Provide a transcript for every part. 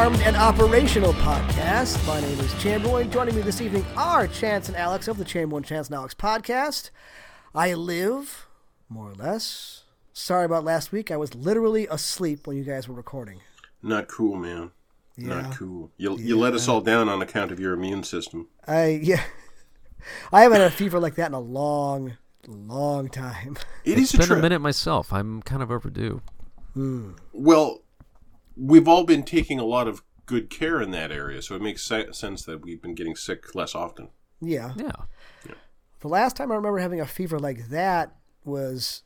armed and operational podcast. My name is Chamberlain. Joining me this evening are Chance and Alex of the Chamberlain Chance and Alex podcast. I live, more or less. Sorry about last week. I was literally asleep when you guys were recording. Not cool, man. Yeah. Not cool. You you let us all down on account of your immune system. I yeah. I haven't had a fever like that in a long, long time. It is It's a been trip. a minute myself. I'm kind of overdue. Hmm. Well, we've all been taking a lot of good care in that area, so it makes sense that we've been getting sick less often. Yeah. Yeah. The last time I remember having a fever like that was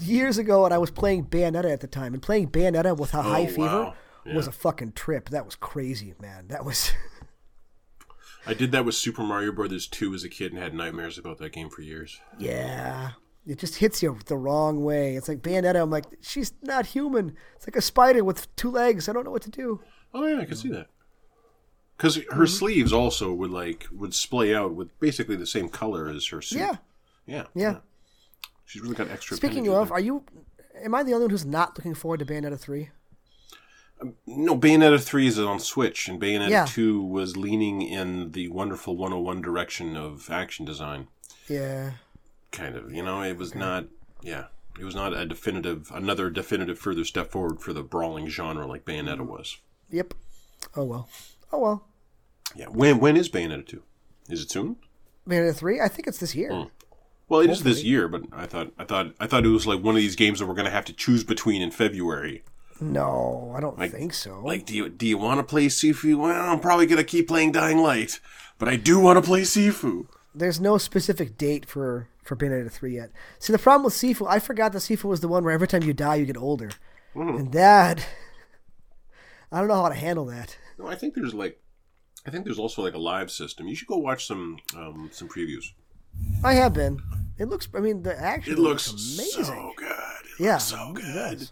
years ago, and I was playing Bayonetta at the time. And playing Bayonetta with a high Oh, fever wow. was a fucking trip. That was crazy, man. That was. I did that with Super Mario Brothers 2 as a kid and had nightmares about that game for years. yeah. It just hits you the wrong way. It's like Bayonetta. I'm like, she's not human. It's like a spider with two legs. I don't know what to do. Oh yeah, I can see that. Because her mm-hmm. sleeves also would like would splay out with basically the same color as her suit. Yeah. yeah, Yeah. She's really got extra. Speaking of, are you. Am I the only one who's not looking forward to Bayonetta 3? Um, no, Bayonetta 3 is on Switch, and Bayonetta Yeah. 2 was leaning in the wonderful 101 direction of action design. Yeah. Kind of. You know, it was not, yeah, it was not a definitive, another definitive further step forward for the brawling genre like Bayonetta mm. was. Yep. Oh, well. Oh, well. Yeah. When When is Bayonetta 2? Is it soon? Bayonetta 3? I think it's this year. Mm. Well, it is this year, but I thought, I thought, I thought it was like one of these games that we're going to have to choose between in February. No, I don't think so. Like, do you do you want to play Sifu? Well, I'm probably going to keep playing Dying Light, but I do want to play Sifu. There's no specific date for for Bayonetta 3 yet. See, the problem with Sifu, I forgot that Sifu was the one where every time you die, you get older. And that, I don't know how to handle that. No, I think there's like, I think there's also like a live system. You should go watch some um, some previews. I have been. It looks, I mean, the action It looks amazing. so good. It Yeah, looks so good.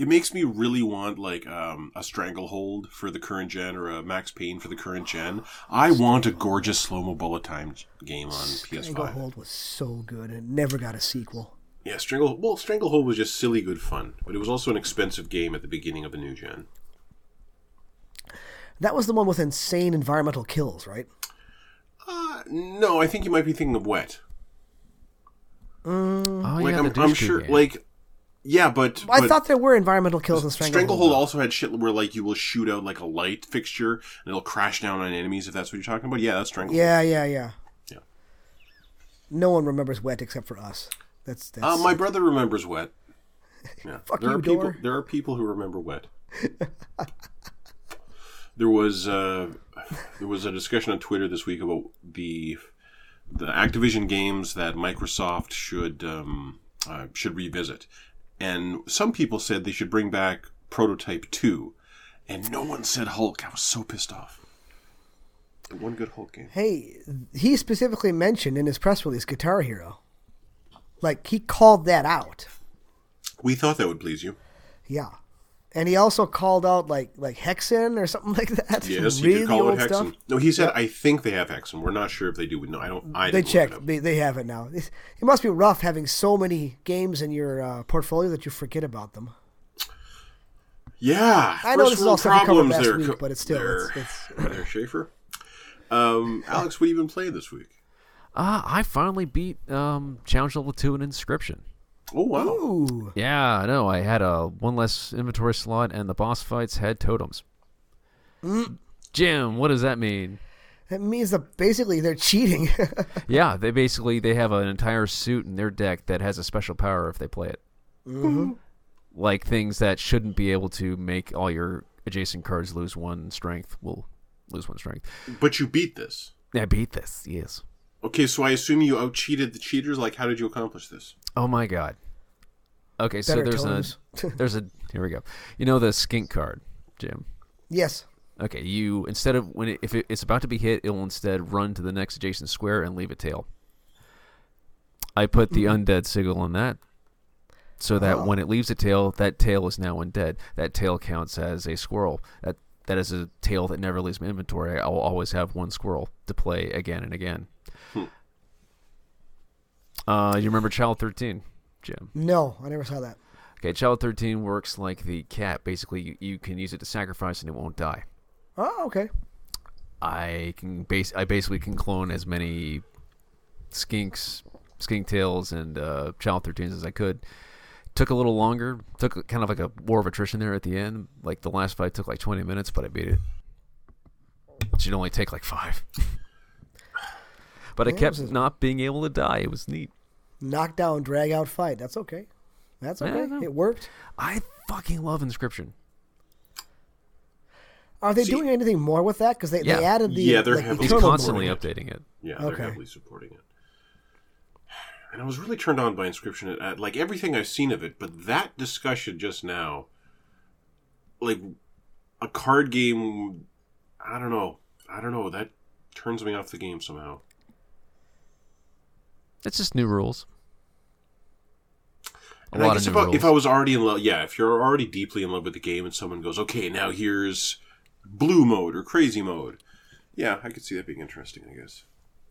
Does. It makes me really want like um, a stranglehold for the current gen or a Max Payne for the current gen. I want a gorgeous slow mo bullet time game on PS5. Stranglehold was so good and it never got a sequel. Yeah, Strangle. Well, Stranglehold was just silly good fun, but it was also an expensive game at the beginning of a new gen. That was the one with insane environmental kills, right? Uh, no, I think you might be thinking of Wet. Oh Like yeah, I'm, the I'm sure. game. Like, yeah, but, I but thought there were environmental kills in Stranglehold. Stranglehold also had shit where like you will shoot out like a light fixture and it'll crash down on enemies if that's what you're talking about. Yeah, that's Stranglehold. Yeah, yeah, yeah. Yeah. No one remembers Wet except for us. That's, that's Uh, my brother remembers Wet. Yeah. Fuck there you, are people. Dor. There are people who remember Wet. there was uh, there was a discussion on Twitter this week about the the Activision games that Microsoft should um, uh, should revisit, and some people said they should bring back Prototype Two, and no one said Hulk. I was so pissed off. The one good Hulk game. Hey, he specifically mentioned in his press release Guitar Hero. Like, he called that out. We thought that would please you. Yeah. And he also called out, like, like Hexen or something like that. Yes, he really did call old it Hexen. stuff. No, he said I think they have Hexen. We're not sure if they do. No, I don't. I They didn't look it up. checked. They, they have it now. It, it must be rough having so many games in your uh, portfolio that you forget about them. Yeah, I know this is all stuff we covered problems last there, week, but it's still- there, it's- there, Schaefer. Um, Alex, what have you been playing this week? Ah, I finally beat um, Challenge Level Two in Inscryption. Oh wow, Ooh. Yeah, I know. I had a one less inventory slot, and the boss fights had totems. Mm. Jim, what does that mean? That means that basically they're cheating. Yeah, they basically they have an entire suit in their deck that has a special power if they play it. Mm-hmm. Like things that shouldn't be able to make all your adjacent cards lose one strength will lose one strength. but you beat this. I beat this. Yes. Okay, so I assume you out cheated the cheaters. Like, how did you accomplish this? Oh my god. Okay, so Better there's totems. a there's a here we go. You know the skink card, Jim. yes. Okay, you instead of when it, if it, it's about to be hit, it will instead run to the next adjacent square and leave a tail. I put the mm-hmm. undead sigil on that, so that oh. when it leaves a tail, that tail is now undead. That tail counts as a squirrel. That that is a tail that never leaves my inventory. I will always have one squirrel to play again and again. Hmm. Uh, you remember Child Thirteen, Jim? No, I never saw that. Okay, Child 13 works like the cat. Basically, you, you can use it to sacrifice and it won't die. Oh, okay. I can base I basically can clone as many skinks, skink tails, and uh, child 13s as I could. Took a little longer. Took kind of like a war of attrition there at the end. Like the last fight took like 20 minutes, but I beat it. It should only take like five. but I kept this not being able to die. It was neat. Knockdown, drag out fight. That's okay. That's okay. no. It worked. I fucking love Inscryption. Are they See- doing anything more with that? Because they, Yeah. they added the Yeah, they're like, heavily He's constantly mode. updating it. Yeah, they're heavily supporting it. And I was really turned on by Inscryption. At, at, like everything I've seen of it, but that discussion just now, like a card game, I don't know. I don't know. That turns me off the game somehow. It's just new rules. A And I guess of if new I, if I was already in love, yeah, if you're already deeply in love with the game and someone goes, okay, now here's blue mode or crazy mode, yeah, I could see that being interesting. I guess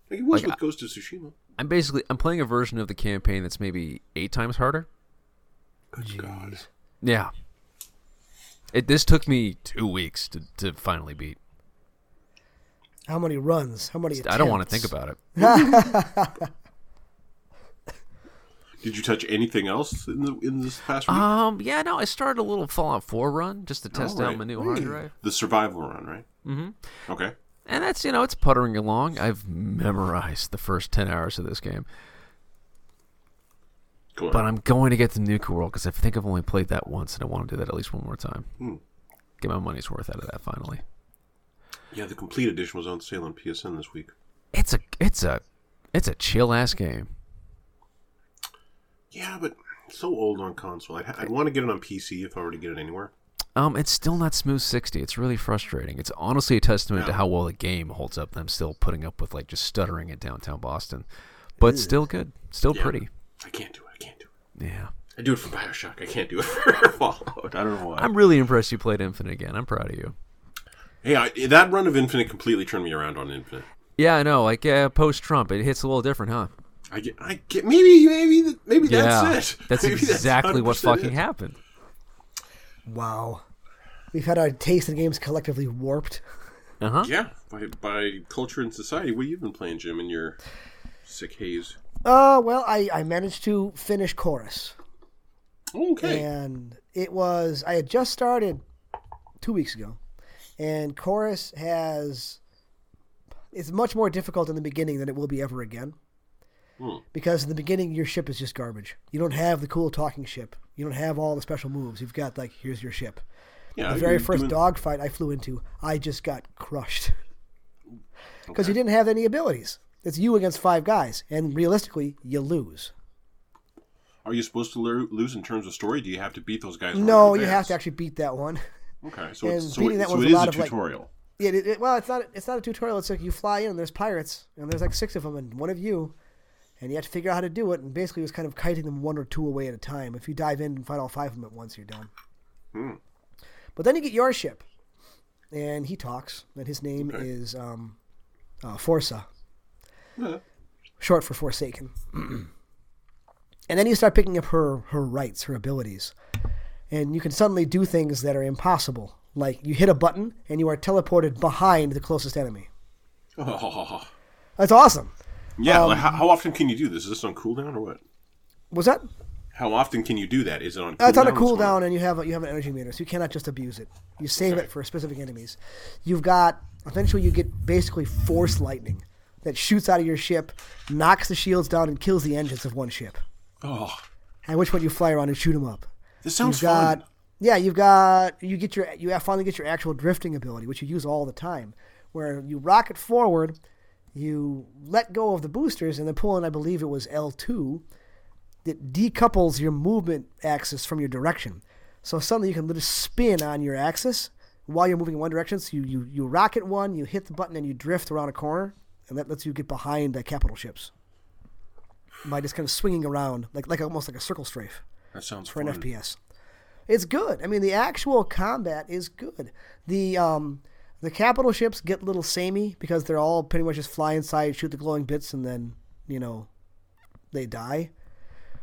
like it was Like, with Ghost of Tsushima. I'm basically I'm playing a version of the campaign that's maybe eight times harder. Good God. Yeah. It this took me two weeks to, to finally beat. How many runs? How many? I don't want to think about it. Did you touch anything else in the in this past week? Um, yeah, no, I started a little Fallout 4 run just to test Oh, out my new hard drive, the survival run, right? Mm-hmm. Okay. and that's you know it's puttering along. I've memorized the first ten hours of this game, Cool. but I'm going to get to Nuka World because I think I've only played that once, and I want to do that at least one more time. Hmm. Get my money's worth out of that finally. yeah, the complete edition was on sale on PSN this week. It's a it's a it's a chill ass game. Yeah, but so old on console. I'd, I'd want to get it on PC if I were to get it anywhere. Um, it's still not smooth sixty. It's really frustrating. It's honestly a testament to how well the game holds up. Them still putting up with like just stuttering in downtown Boston, but still good, still Yeah. pretty. I can't do it. I can't do it. Yeah, I do it for Bioshock. I can't do it for Fallout. I don't know why. I'm really impressed you played Infinite again. I'm proud of you. Hey, I, that run of Infinite completely turned me around on Infinite. Yeah, I know. Like uh, post Trump, it hits a little different, huh? I get, I get, maybe, maybe, maybe yeah, that's it. that's Maybe exactly what fucking it. happened. Wow. We've had our taste in games collectively warped. Uh huh. Yeah, by, by culture and society. What have you been playing, Jim, in your sick haze? Uh, well, I, I managed to finish Chorus. Okay. And it was, I had just started two weeks ago. And Chorus has, it's much more difficult in the beginning than it will be ever again. Hmm. Because in the beginning, your ship is just garbage. You don't have the cool talking ship. You don't have all the special moves. You've got, like, here's your ship. Yeah, the very first doing- dogfight I flew into, I just got crushed. Because you didn't have any abilities. It's you against five guys. And realistically, you lose. Are you supposed to lo- lose in terms of story? Do you have to beat those guys? No, you have to actually beat that one. Okay, so and it's, so, beating it, that so it a is lot a of, like- tutorial. Yeah, it, it, well, it's not. It's not a tutorial. It's like you fly in, and there's pirates, and there's like six of them, and one of you, and you have to figure out how to do it. And basically, it was kind of kiting them one or two away at a time. If you dive in and fight all five of them at once, you're done. Hmm. But then you get your ship, and he talks, and his name Okay. is um, uh, Forsa, Yeah. short for Forsaken. and then you start picking up her her rights, her abilities, and you can suddenly do things that are impossible. Like you hit a button, and you are teleported behind the closest enemy. Oh. That's awesome. Yeah, Um, like how, how often can you do this? Is this on cooldown or what? Was that? How often can you do that? Is it on? Uh, it's on a cooldown and you have a, you have an energy meter, so you cannot just abuse it. You save it for specific enemies. You've got eventually you get basically force lightning that shoots out of your ship, knocks the shields down, and kills the engines of one ship. Oh, At which point you fly around and shoot them up. this sounds you've got fun. yeah, you've got you get your you finally get your actual drifting ability, which you use all the time, where you rocket forward, you let go of the boosters, and then pull in, I believe it was L two, that decouples your movement axis from your direction. So suddenly you can literally spin on your axis while you're moving in one direction. So you, you, you rocket one, you hit the button, and you drift around a corner, and that lets you get behind the capital ships by just kind of swinging around like like almost like a circle strafe That sounds for fun. an FPS. It's good. I mean, the actual combat is good. The um, the capital ships get a little samey because they're all pretty much just fly inside, shoot the glowing bits, and then you know they die.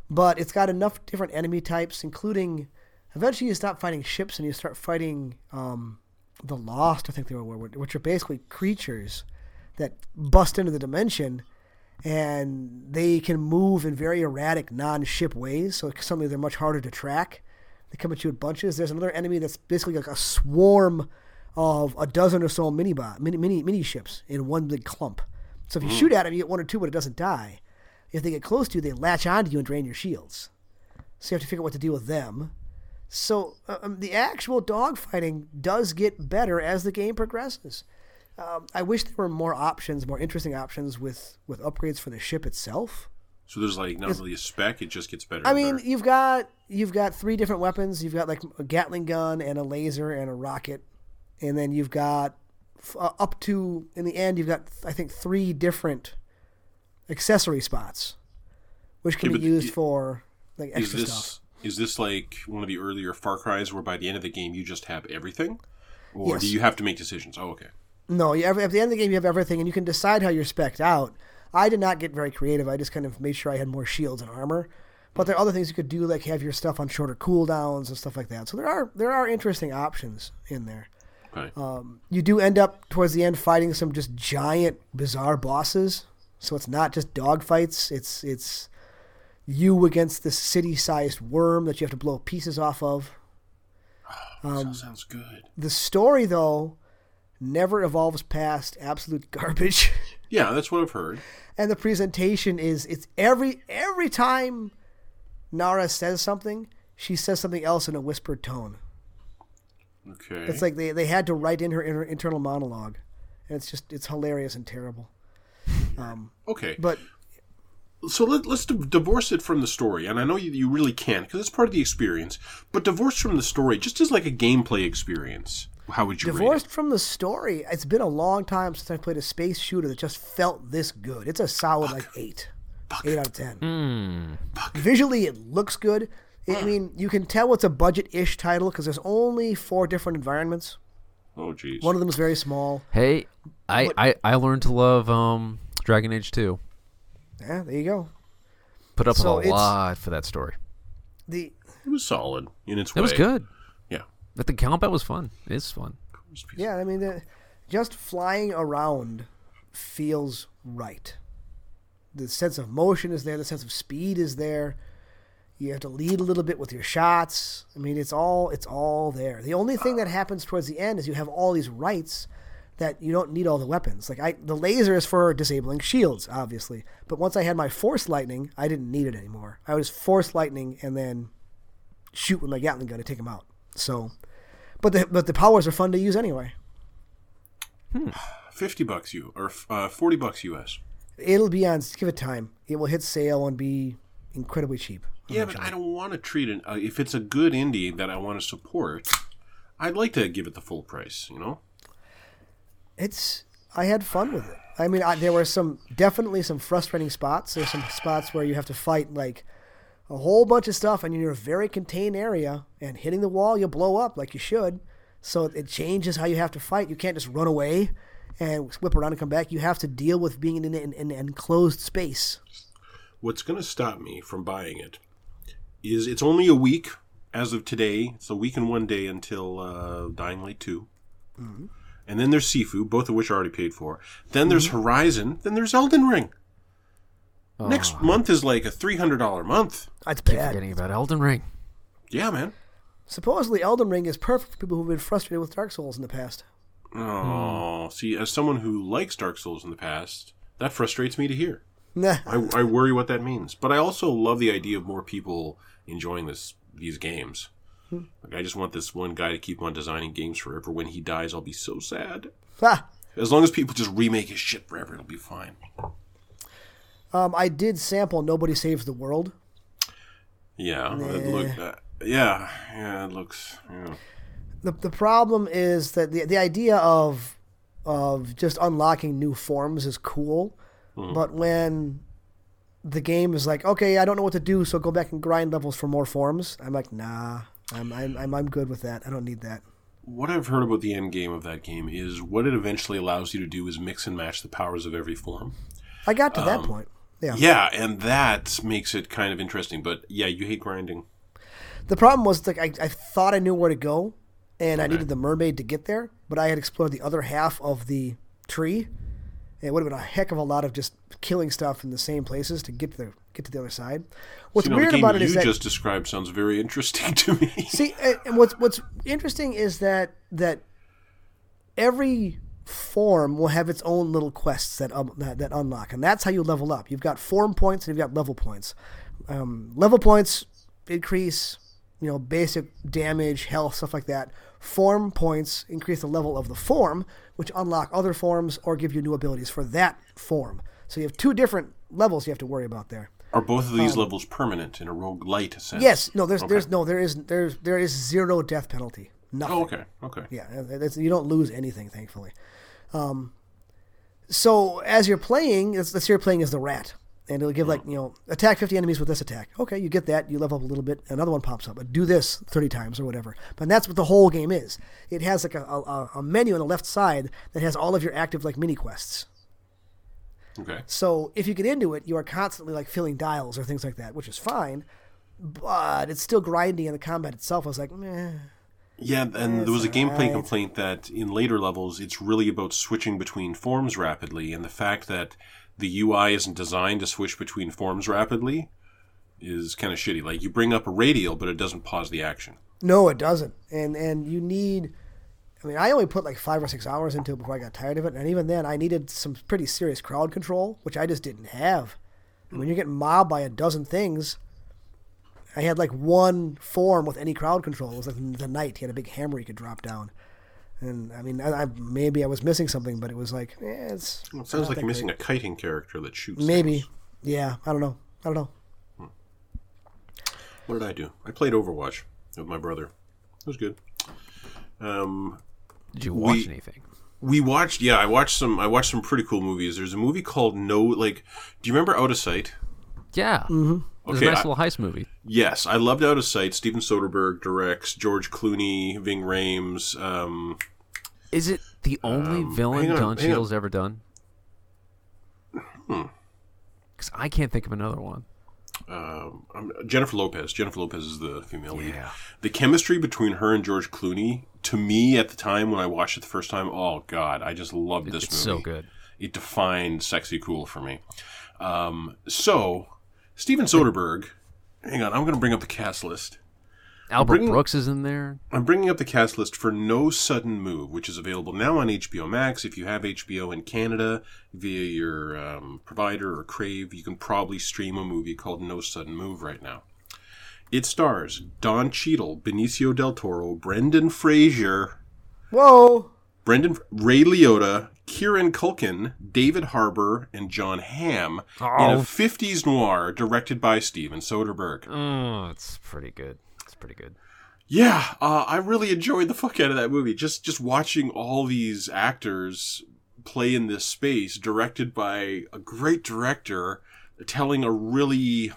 but it's got enough different enemy types, including eventually you stop fighting ships and you start fighting um, the Lost. I think they were, which are basically creatures that bust into the dimension and they can move in very erratic non-ship ways. So suddenly they're much harder to track. They come at you in bunches. There's another enemy that's basically like a swarm of a dozen or so mini bot, mini mini mini ships in one big clump. So if you mm. shoot at them, you get one or two, but it doesn't die. If they get close to you, they latch onto you and drain your shields. So you have to figure out what to do with them. So uh, um, the actual dogfighting does get better as the game progresses. Um, I wish there were more options, more interesting options with with upgrades for the ship itself. So there's like not really a spec; it just gets better. I mean, better. you've got you've got three different weapons. You've got like a Gatling gun and a laser and a rocket, and then you've got uh, up to in the end you've got I think three different accessory spots, which can be used for like extra this, stuff. Is this like one of the earlier Far Cries where by the end of the game you just have everything, or yes. do you have to make decisions? Oh, okay. No, you have, at the end of the game you have everything, and you can decide how you're specced out. I did not get very creative. I just kind of made sure I had more shields and armor. But there are other things you could do, like have your stuff on shorter cooldowns and stuff like that. So there are there are interesting options in there. Okay. Um, you do end up towards the end fighting some just giant, bizarre bosses. So it's not just dogfights. It's it's you against this city-sized worm that you have to blow pieces off of. Um, sounds good. The story, though, never evolves past absolute garbage. Yeah, that's what I've heard. and the presentation is it's every every time Nara says something, she says something else in a whispered tone. Okay. It's like they, they had to write in her, in her internal monologue, and it's just it's hilarious and terrible. Um, okay, but so let, us divorce it from the story, and I know you, you really can't because it's part of the experience. But divorce from the story, just as like a gameplay experience. How would you divorced from the story? It's been a long time since I played a space shooter that just felt this good. It's a solid Fuck. like eight, Fuck. eight out of ten. Mm. Visually, it looks good. I mean, you can tell it's a budget-ish title because there's only four different environments. Oh, jeez. One of them is very small. Hey, I, but, I, I learned to love um, Dragon Age 2. Yeah, there you go. Put up so a lot for that story. The it was solid in its way. It was good. Yeah, but the combat was fun. It's fun. Yeah, I mean, the, just flying around feels right. The sense of motion is there. The sense of speed is there. You have to lead a little bit with your shots. I mean, it's all it's all there. The only thing that happens towards the end is you have all these rights that you don't need all the weapons. Like I, the laser is for disabling shields, obviously. But once I had my force lightning, I didn't need it anymore. I was force lightning and then shoot with my Gatling gun to take them out. So, but the but the powers are fun to use anyway. Hmm. Fifty bucks you or uh, forty bucks US. It'll be on. Give it time. It will hit sale and be incredibly cheap. Yeah, but I don't want to treat it. Uh, if it's a good indie that I want to support, I'd like to give it the full price. You know it's I had fun with it. I mean, I, there were some definitely some frustrating spots. There's some spots where you have to fight like a whole bunch of stuff, and you're in a very contained area, and hitting the wall, you blow up like you should. So it changes how you have to fight. You can't just run away and whip around and come back. You have to deal with being in an, in an enclosed space. What's going to stop me from buying it is it's only a week as of today. It's a week and one day until uh, Dying Light 2. Mm-hmm and then there's Sifu, both of which are already paid for. Then there's mm-hmm. Horizon. Then there's Elden Ring. Oh. Next month is like a three hundred dollar month. That's bad. Forgetting about Elden Ring. Yeah, man. Supposedly, Elden Ring is perfect for people who've been frustrated with Dark Souls in the past. Oh, hmm. see, as someone who likes Dark Souls in the past, that frustrates me to hear. Nah. I, I worry what that means, but I also love the idea of more people enjoying this these games. Like, I just want this one guy to keep on designing games forever. When he dies, I'll be so sad. Ha! As long as people just remake his shit forever, it'll be fine. Um, I did sample "Nobody Saves the World." Yeah, nah. it look, uh, yeah, yeah, it looks. Yeah. The the problem is that the the idea of of just unlocking new forms is cool, mm. but when the game is like, okay, I don't know what to do, so go back and grind levels for more forms. I'm like, nah, I'm, I'm, I'm, I'm good with that. I don't need that. What I've heard about the end game of that game is what it eventually allows you to do is mix and match the powers of every form. I got to um, that point. Yeah. Yeah, and that makes it kind of interesting. But yeah, you hate grinding. The problem was like I, I thought I knew where to go, and I needed the mermaid to get there, but I had explored the other half of the tree. And it would have been a heck of a lot of just killing stuff in the same places to get to the get to the other side. What's You know, weird the game about it you that just described sounds very interesting to me. See, and- and what's what's interesting is that that every form will have its own little quests that um, that, that unlock, and that's how you level up. You've got form points and you've got level points. Um, level points increase, you know, basic damage, health, stuff like that. Form points increase the level of the form, which unlock other forms or give you new abilities for that form. So you have two different levels you have to worry about there. Are both of these levels permanent in a roguelite sense? Um, Yes, no, there's there's no there is there's there is zero death penalty. Nothing. Oh, okay. Okay. Yeah, you don't lose anything, thankfully. Um, so as you're playing, let's, let's say you're playing as the rat, and it'll give like mm. you know attack 50 enemies with this attack. Okay, you get that, you level up a little bit, another one pops up. But do this 30 times or whatever. But that's what the whole game is. It has like a, a, a menu on the left side that has all of your active like mini quests. Okay. So if you get into it, you are constantly like filling dials or things like that, which is fine. But it's still grinding, and the combat itself I was like, meh. Yeah, and there was a gameplay alright. complaint that in later levels, it's really about switching between forms rapidly, and the fact that the UI isn't designed to switch between forms rapidly is kind of shitty. Like you bring up a radial, but it doesn't pause the action. No, it doesn't. And and you need. I mean, I only put like five or six hours into it before I got tired of it, and even then, I needed some pretty serious crowd control, which I just didn't have. And when you're getting mobbed by a dozen things, I had like one form with any crowd control. It was like the knight. He had a big hammer he could drop down. And I mean, I, I, maybe I was missing something, but it was like, eh, it's. Well, it sounds like you're missing a kiting character that shoots. Maybe. things. Yeah, I don't know. I don't know. What did I do? I played Overwatch with my brother. It was good. Um, Did you watch We- anything? we watched. Yeah, I watched some. I watched some pretty cool movies. There's a movie called No. Like, do you remember Out of Sight? Yeah. Mm-hmm. It was Okay, a nice I- little heist movie. Yes, I loved Out of Sight. Steven Soderbergh directs. George Clooney, Ving Rhames. Um, Is it the only villain hang on, Don on. Cheadle's ever done? Because I can't think of another one. um, um, Jennifer Lopez. Jennifer Lopez is the female lead. Yeah. The chemistry between her and George Clooney, to me at the time when I watched it the first time, oh god, I just loved this It's movie. so good. It defined sexy cool for me. Um, so, Steven Soderbergh. Hang on, I'm going to bring up the cast list. Albert bringing- Brooks is in there. I'm bringing up the cast list for No Sudden Move, which is available now on HBO Max. If you have HBO in Canada via your um, provider or Crave, you can probably stream a movie called No Sudden Move right now. It stars Don Cheadle, Benicio del Toro, Brendan Fraser, Whoa! Brendan Ray Liotta, Kieran Culkin, David Harbour, and Jon Hamm in a Oh. 50s noir directed by Steven Soderbergh. Oh, it's pretty good. It's pretty good. Yeah, uh, I really enjoyed the fuck out of that movie. Just just watching all these actors play in this space, directed by a great director, telling a really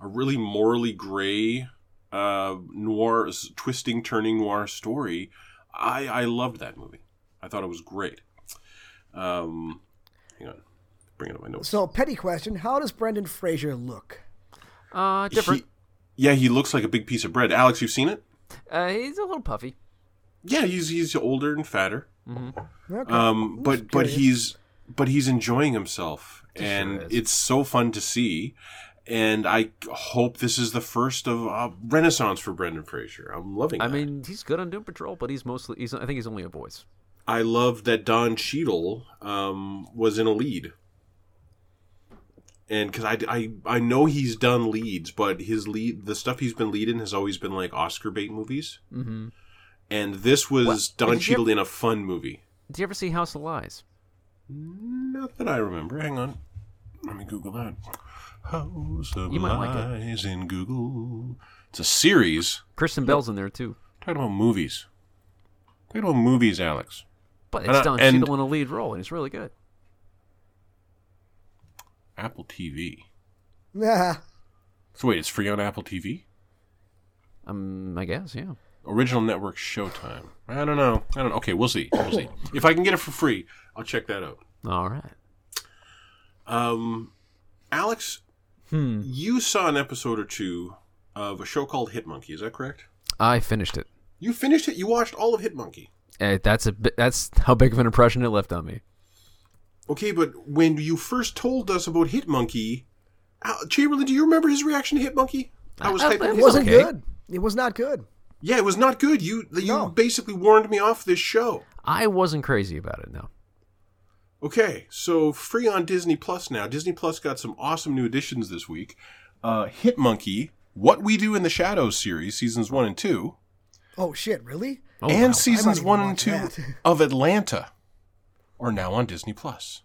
a really morally gray uh, noir, twisting, turning noir story. I I loved that movie. I thought it was great. Um, hang on, bring it up my notes. So, petty question: How does Brendan Fraser look? Uh, different. He- yeah, he looks like a big piece of bread. Alex, you've seen it? uh, he's a little puffy. Yeah, he's he's older and fatter. Okay. Um, but but he's but he's enjoying himself, and is. it's so fun to see. And I hope this is the first of a renaissance for Brendan Fraser. I'm loving. It. I that. mean, he's good on Doom Patrol, but he's mostly. He's. I think he's only a voice. I love that Don Cheadle um, was in a lead, and because I, I I know he's done leads, but his lead the stuff he's been leading has always been like Oscar bait movies, Mm-hmm. and this was What? Don Cheadle in a fun movie. Did you ever see House of Lies? Not that I remember. Hang on. Let me Google that. House of You might like it. In Google. It's a series. Kristen Bell's in there too, Talking about movies. Talking about movies, Alex. but And it's I- Don and- Cheadle in a lead role, and it's really good. Apple TV. Yeah. So wait, it's free on Apple TV? Um, I guess, yeah. Original Network Showtime. I don't know. I don't know. Okay, we'll see. We'll see. If I can get it for free, I'll check that out. All right. Um, Alex, Hmm. you saw an episode or two of a show called Hit Monkey. Is that correct? I finished it. You finished it. You watched all of Hit Monkey. Uh, that's a that's how big of an impression it left on me. Okay, but when you first told us about Hit Monkey, Al- Chamberlain, do you remember his reaction to Hit Monkey? I was I- hyping It was up. wasn't okay. good. It was not good. Yeah, it was not good. You you No. basically warned me off this show. I wasn't crazy about it. No. Okay, so free on Disney Plus now. Disney Plus got some awesome new additions this week. Uh, Hit Monkey, What We Do in the Shadows series, seasons one and two, Oh shit! Really? Oh, and wow. seasons one and two that. of Atlanta are now on Disney Plus.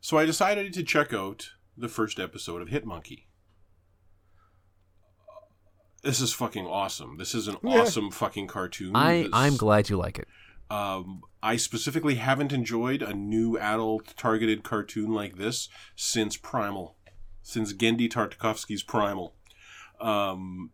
So I decided to check out the first episode of Hit Monkey. This is fucking awesome. This is an Yeah. awesome fucking cartoon. I This- I'm glad you like it. Um, I specifically haven't enjoyed a new adult targeted cartoon like this since Primal, since Genndy Tartakovsky's Primal. Um,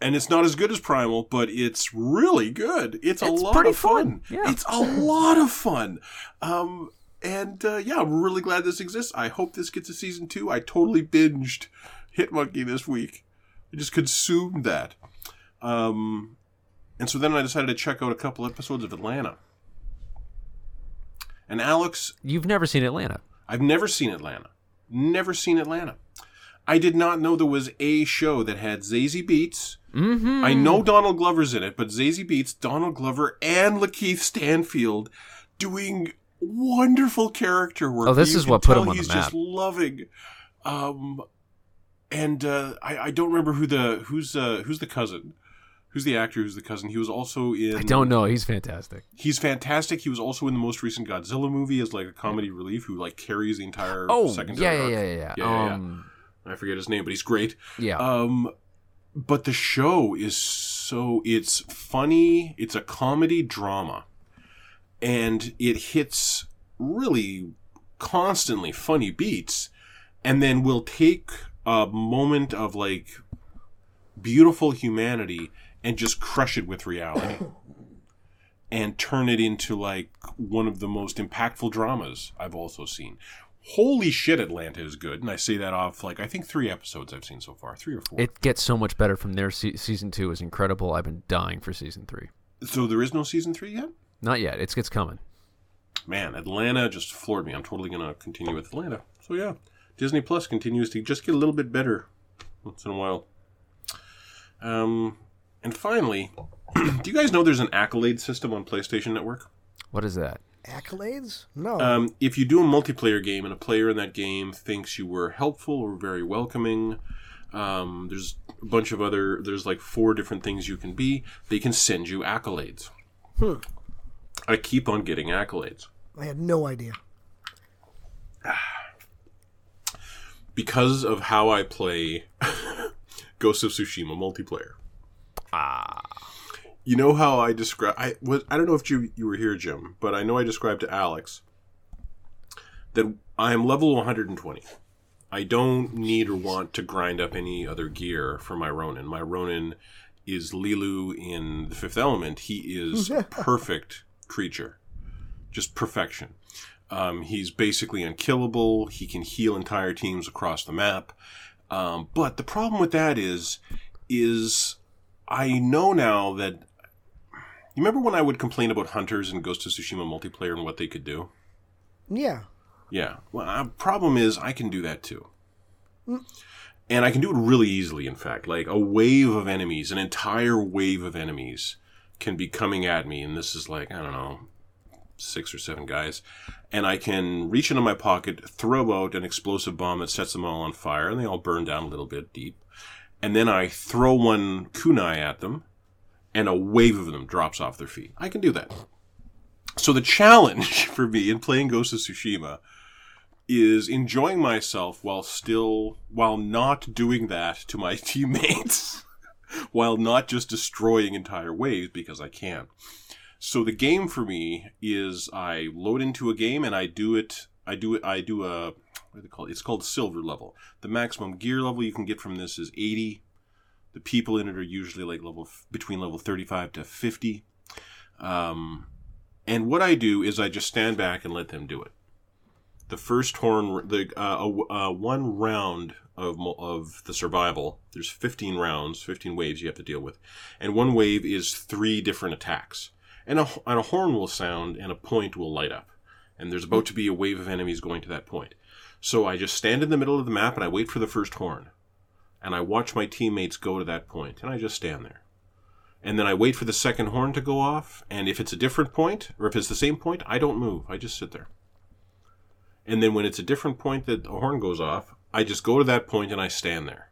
and it's not as good as Primal, but it's really good. It's a It's lot of fun. fun, yeah. It's a lot of fun. Um, and uh, yeah, I'm really glad this exists. I hope this gets a season two. I totally binged Hit Monkey this week. I just consumed that. Um, and so then I decided to check out a couple episodes of Atlanta. And Alex, You've never seen Atlanta. I've never seen Atlanta. Never seen Atlanta. I did not know there was a show that had Zazie Beetz. Mm-hmm. I know Donald Glover's in it, but Zazie Beetz, Donald Glover, and Lakeith Stanfield doing wonderful character work. Oh, this You is what put him on the map. he's just loving. Um, and uh, I, I don't remember who the who's uh, who's the cousin. Who's the actor? Who's the cousin? He was also in. I don't know. He's fantastic. He's fantastic. He was also in the most recent Godzilla movie as like a comedy relief who like carries the entire Oh, secondary yeah, yeah, yeah, yeah. Yeah, yeah, yeah. Um, I forget his name, but he's great. yeah. Um, but the show is so it's funny. It's a comedy drama, and it hits really constantly funny beats, and then will take a moment of like beautiful humanity and just crush it with reality. And turn it into like one of the most impactful dramas I've also seen. Holy shit, Atlanta is good, and I say that off like I think three episodes I've seen so far, three or four. it gets so much better from there. Se- season two is incredible. I've been dying for season three. So there is no season three yet? Not yet. It's it's coming. Man, Atlanta just floored me. I'm totally gonna continue with Atlanta. So yeah, Disney Plus continues to just get a little bit better once in a while. Um, and finally, do you guys know there's an accolade system on PlayStation Network? What is that? Accolades? No. Um, if you do a multiplayer game and a player in that game thinks you were helpful or very welcoming, um, there's a bunch of other. There's like four different things you can be. They can send you accolades. Hmm. I keep on getting accolades. I had no idea. because of how I play Ghost of Tsushima multiplayer. Ah. You know how I describe I was I don't know if you you were here, Jim, but I know I described to Alex that I am level 120. I don't need or want to grind up any other gear for my Ronin. My Ronin is Leeloo in the Fifth Element. He is a perfect creature, just perfection. Um, he's basically unkillable. He can heal entire teams across the map. Um, but the problem with that is, is I know now that. You remember when I would complain about hunters and Ghost of Tsushima multiplayer and what they could do? Yeah. Yeah. Well, uh, problem is I can do that too. And I can do it really easily, in fact. Like a wave of enemies, an entire wave of enemies can be coming at me. And this is like, I don't know, six or seven guys. And I can reach into my pocket, throw out an explosive bomb that sets them all on fire, and they all burn down a little bit deep. And then I throw one kunai at them, and a wave of them drops off their feet. I can do that. So the challenge for me in playing Ghost of Tsushima is enjoying myself while still while not doing that to my teammates while not just destroying entire waves because I can. So the game for me is I load into a game and I do it I do it I do a what they? It's called silver level. The maximum gear level you can get from this is 80. The people in it are usually like level between level 35 to 50. Um, and what I do is I just stand back and let them do it. the first horn, the uh, uh, one round of of the survival. There's 15 rounds, 15 waves you have to deal with, and one wave is three different attacks. And a, and a horn will sound, and a point will light up, and there's about to be a wave of enemies going to that point. So I just stand in the middle of the map and I wait for the first horn, and I watch my teammates go to that point, and I just stand there. And then I wait for the second horn to go off, and if it's a different point, or if it's the same point, I don't move. I just sit there. And then when it's a different point that a horn goes off, I just go to that point and I stand there.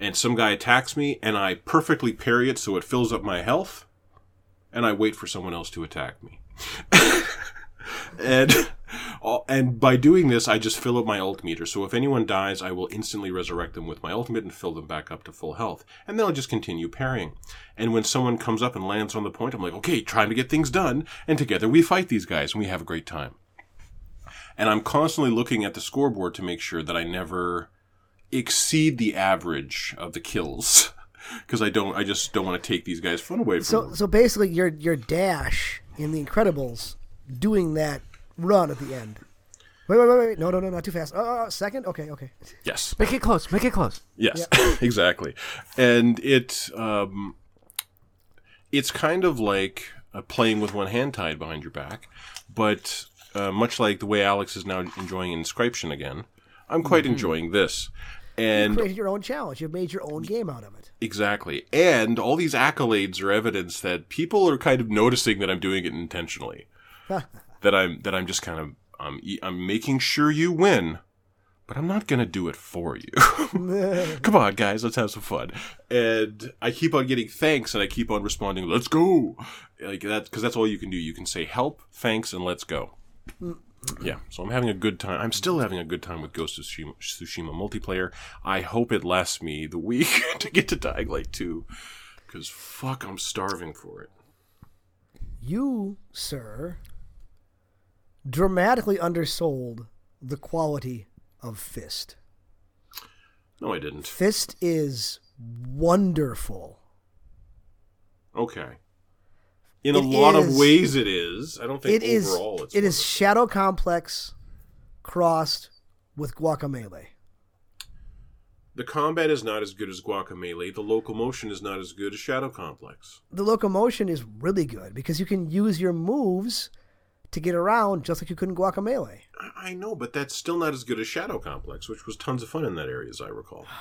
And some guy attacks me, and I perfectly parry it so it fills up my health, and I wait for someone else to attack me. and Uh, and by doing this, I just fill up my ult meter. So if anyone dies, I will instantly resurrect them with my ultimate and fill them back up to full health. And then I'll just continue parrying. And when someone comes up and lands on the point, I'm like, okay, trying to get things done. And together we fight these guys, and we have a great time and I'm constantly looking at the scoreboard to make sure that I never exceed the average of the kills because I don't I just don't want to take these guys fun away from So them. so basically, your your dash in the Incredibles doing that run at the end. Wait wait wait wait no no no not too fast. Uh, second okay okay. yes. Make it close. Make it close. Yes, exactly. And it um, it's kind of like uh, playing with one hand tied behind your back, but uh, much like the way Alex is now enjoying Inscryption again, I'm quite enjoying this. And You And created your own challenge. You've made your own game out of it. exactly, and all these accolades are evidence that people are kind of noticing that I'm doing it intentionally. that I'm that I'm just kind of I'm um, I'm making sure you win, but I'm not gonna do it for you. Come on, guys, let's have some fun. And I keep on getting thanks, and I keep on responding, "Let's go," like that because that's all you can do. You can say help, thanks, and let's go. Yeah, so I'm having a good time. I'm still having a good time with Ghost of Tsushima, Tsushima multiplayer. I hope it lasts me the week to get to Dying Light 2, because fuck, I'm starving for it. You, sir, dramatically undersold the quality of Fist. No, I didn't. Fist is wonderful. Okay. In a It lot of ways, it is. I don't think It is overall it's it is. Shadow Complex crossed with Guacamelee. The combat is not as good as Guacamelee. The locomotion is not as good as Shadow Complex. The locomotion is really good because you can use your moves to get around just like you could in Guacamelee. I, I know, but that's still not as good as Shadow Complex, which was tons of fun in that area, as I recall.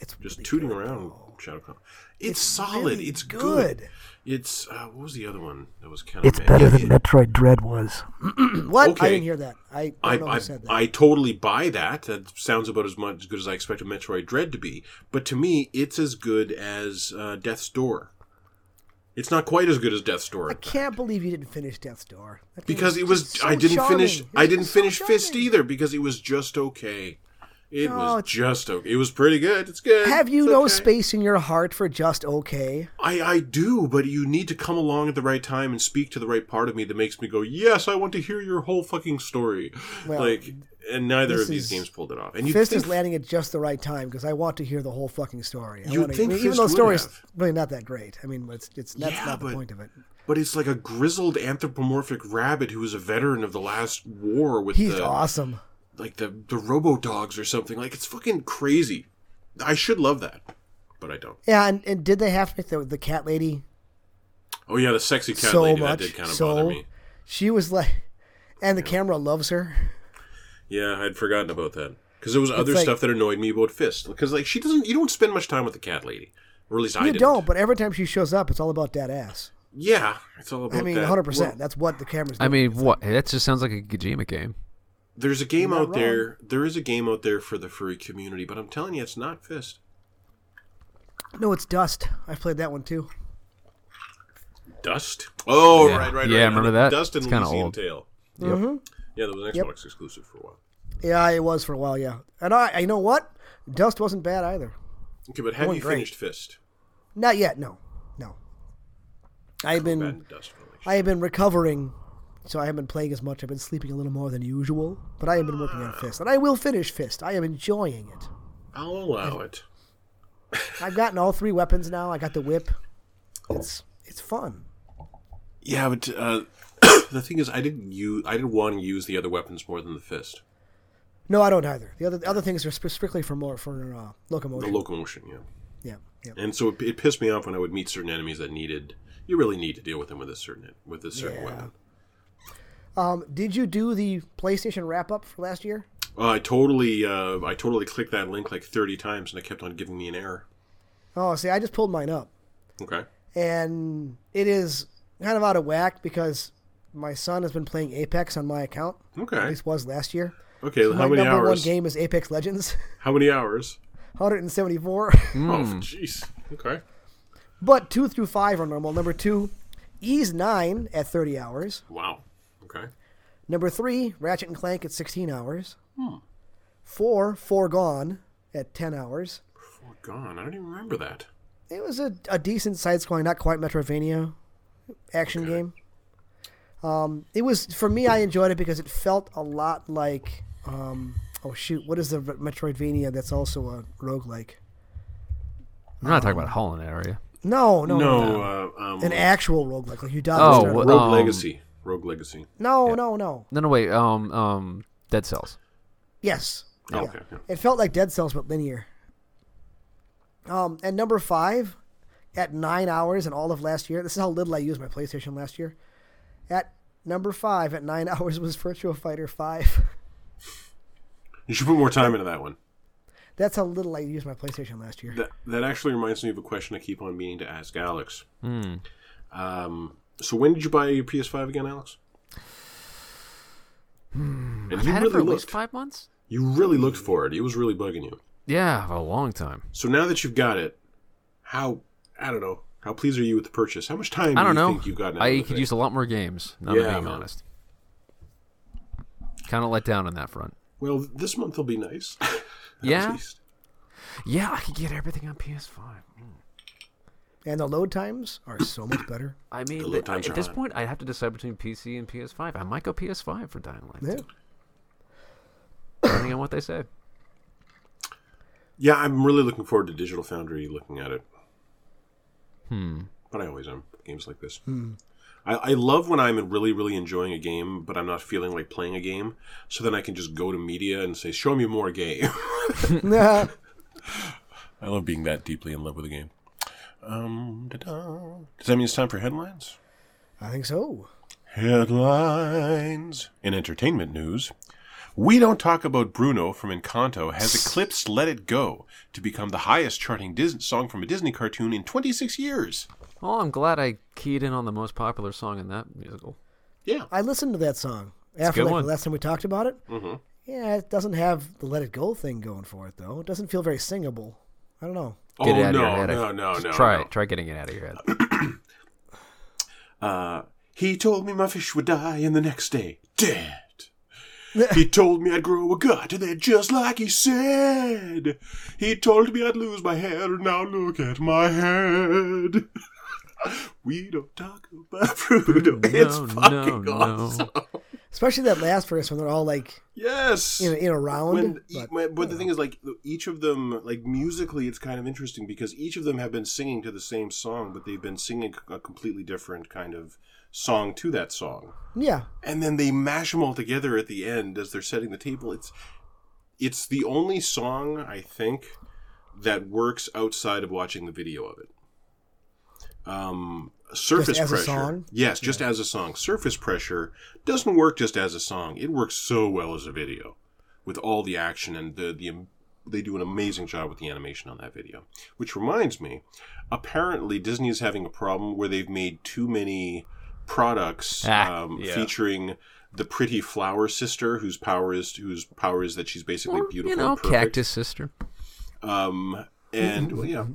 It's Just really tooting good, around though. Shadow Complex. It's, It's solid. really it's good. good. It's uh, what was the other one that was kind of? It's of better than Metroid Dread was. What? I Okay. didn't hear that. I don't I, know I, who said that. I totally buy that. That sounds about as much as good as I expected Metroid Dread to be. But to me, it's as good as uh, Death's Door. It's not quite as good as Death's Door. I can't believe you didn't finish Death's Door. Because it was so I didn't charming. finish I didn't so finish Fist either because it was just okay. It No, was just okay. It was pretty good. It's good. Have you It's no okay. space in your heart for just okay? I I do, but you need to come along at the right time and speak to the right part of me that makes me go, "Yes, I want to hear your whole fucking story." Well, like and neither this of these is- games pulled it off. And you Fist think is landing at just the right time because I want to hear the whole fucking story. I wanna, think I mean, even though the story's have. really not that great. I mean, it's it's that's Yeah, not the but- point of it. but it's like a grizzled anthropomorphic rabbit who was a veteran of the last war with He's the awesome. like the the robo dogs or something. Like it's fucking crazy. I should love that, but I don't. Yeah, and, and did they have to make the, the cat lady Oh yeah, the sexy cat so lady much? that did kind of so bother me. she was like, and the camera loves her. Yeah, I'd forgotten about that because there was other like- stuff that annoyed me about Fist. Because like she doesn't, you don't spend much time with the cat lady, or at least I didn't. don't, but every time she shows up, it's all about that ass. Yeah, it's all about. I mean, 100. percent Well, That's what the camera's. I mean, what? That just sounds like a Kojima game. there's a game You're out there. There is a game out there for the furry community, but I'm telling you, it's not Fist. no, it's Dust. I've played that one too. Dust. Oh, Yeah. right, right, Yeah, right. remember that? Dust and It's kinda old. Tail. Mm-hmm. Yeah, that was an Xbox Yep. exclusive for a while. Yeah, it was for a while. Yeah, and I, I you know what? Dust wasn't bad either. Okay, but have Going you great. finished Fist? Not yet. No, no. I've been Dust I have been recovering, so I haven't been playing as much. I've been sleeping a little more than usual, but I have been working on Fist, and I will finish Fist. I am enjoying it. I'll allow it. I've gotten all three weapons now. I got the whip. It's it's fun. Yeah, but uh, the thing is, I didn't use. I didn't want to use the other weapons more than the fist. No, I don't either. The other the other things are strictly for more for uh, The locomotion. locomotion, yeah. yeah, yeah. And so it, it pissed me off when I would meet certain enemies that needed. You really need to deal with them with a certain with a certain Yeah. weapon. Um, did you do the PlayStation wrap up for last year? Uh, I totally, uh, I totally clicked that link like thirty times, and it kept on giving me an error. Oh, see, I just pulled mine up, Okay. and it is kind of out of whack because my son has been playing Apex on my account. Okay. At Okay. least was last year. Okay. So how my many number one game is Apex Legends, How many hours? 174. Oh, jeez. Okay. but two through five are normal. Number two, Ease nine at 30 hours. Wow. Okay. Number three, Ratchet and Clank at 16 hours. Hmm. Four, Foregone at 10 hours. Oh, gone. I don't even remember that. It was a, a decent side scrolling, not quite Metroidvania action Okay. game. Um, it was for me. I enjoyed it because it felt a lot like um, oh shoot, what is the Metroidvania that's also a roguelike? You're not talking about Hollow Knight, are you? No, no, no, No. Uh, um, an actual roguelike like you die. Oh, and what- Rogue um, Legacy. Rogue Legacy. no, no, no. No, no, wait. Um, um, Dead Cells. Yes, Oh, Yeah. Okay. yeah. It felt like Dead Cells but linear. Um, and number five, at nine hours and all of last year. This is how little I used my PlayStation last year. At number five, at nine hours was Virtua Fighter Five. You should put more time into that one. That's how little I used my PlayStation last year. That that actually reminds me of a question I keep on meaning to ask Alex. Hmm. Um, so when did you buy your PS5 again, Alex? and I've you had it for really at least looked. five months. You really looked for it. It was really bugging you. Yeah, a long time. So now that you've got it, how I don't know. How pleased are you with the purchase? How much time I do don't you know. think you've gotten? out I of could thing? use a lot more games. Not Yeah, being man. honest. Kind of let down on that front. Well, this month will be nice. Yeah? least. Yeah, I could get everything on PS5. Hmm. And the load times are so much better. I mean, The load th- times at are this high. point, I have to decide between PC and PS5. I might go PS5 for Dying Light, Yeah. depending on what they say. Yeah, I'm really looking forward to Digital Foundry looking at it. Hmm. But I always am. Games like this. I, I love when I'm really, really enjoying a game, but I'm not feeling like playing a game. So then I can just go to media and say, "Show me more game." Nah. I love being that deeply in love with a game. Um, da-da. Does that mean it's time for headlines? I think so. Headlines. In entertainment news, We Don't Talk About Bruno from Encanto has eclipsed Let It Go to become the highest charting Disney song from a Disney cartoon in 26 years. Well, I'm glad I keyed in on the most popular song in that musical. Yeah. I listened to that song after like, the last time we talked about it. Mhm. Yeah, it doesn't have the Let It Go thing going for it though. It doesn't feel very singable. I don't know. Oh, Get it out no, of your head. no, no, Just no. Try no. it. Try getting it out of your head. Uh, he told me my fish would die, and the next day, dead. He told me I'd grow a gut, and then just like he said, he told me I'd lose my hair, and now look at my head. we don't talk about Bruno. it's no, fucking no. awesome. Especially that last verse when they're all like Yes. in a, in a round. when, but, when- but the thing is, like each of them, like musically, it's kind of interesting because each of them have been singing to the same song, but they've been singing a completely different kind of song to that song. yeah, and then they mash them all together at the end as they're setting the table. It's it's the only song I think that works outside of watching the video of it. Um, surface as a pressure, song? yes, just as a song. Surface pressure doesn't work just as a song. It works so well as a video, with all the action and the the. They do an amazing job with the animation on that video. Which reminds me, apparently Disney is having a problem where they've made too many products Ah, um, yeah. featuring the pretty flower sister whose power is whose power is that she's basically Or, beautiful you know, and perfect. Cactus Sister. Um, and well, yeah,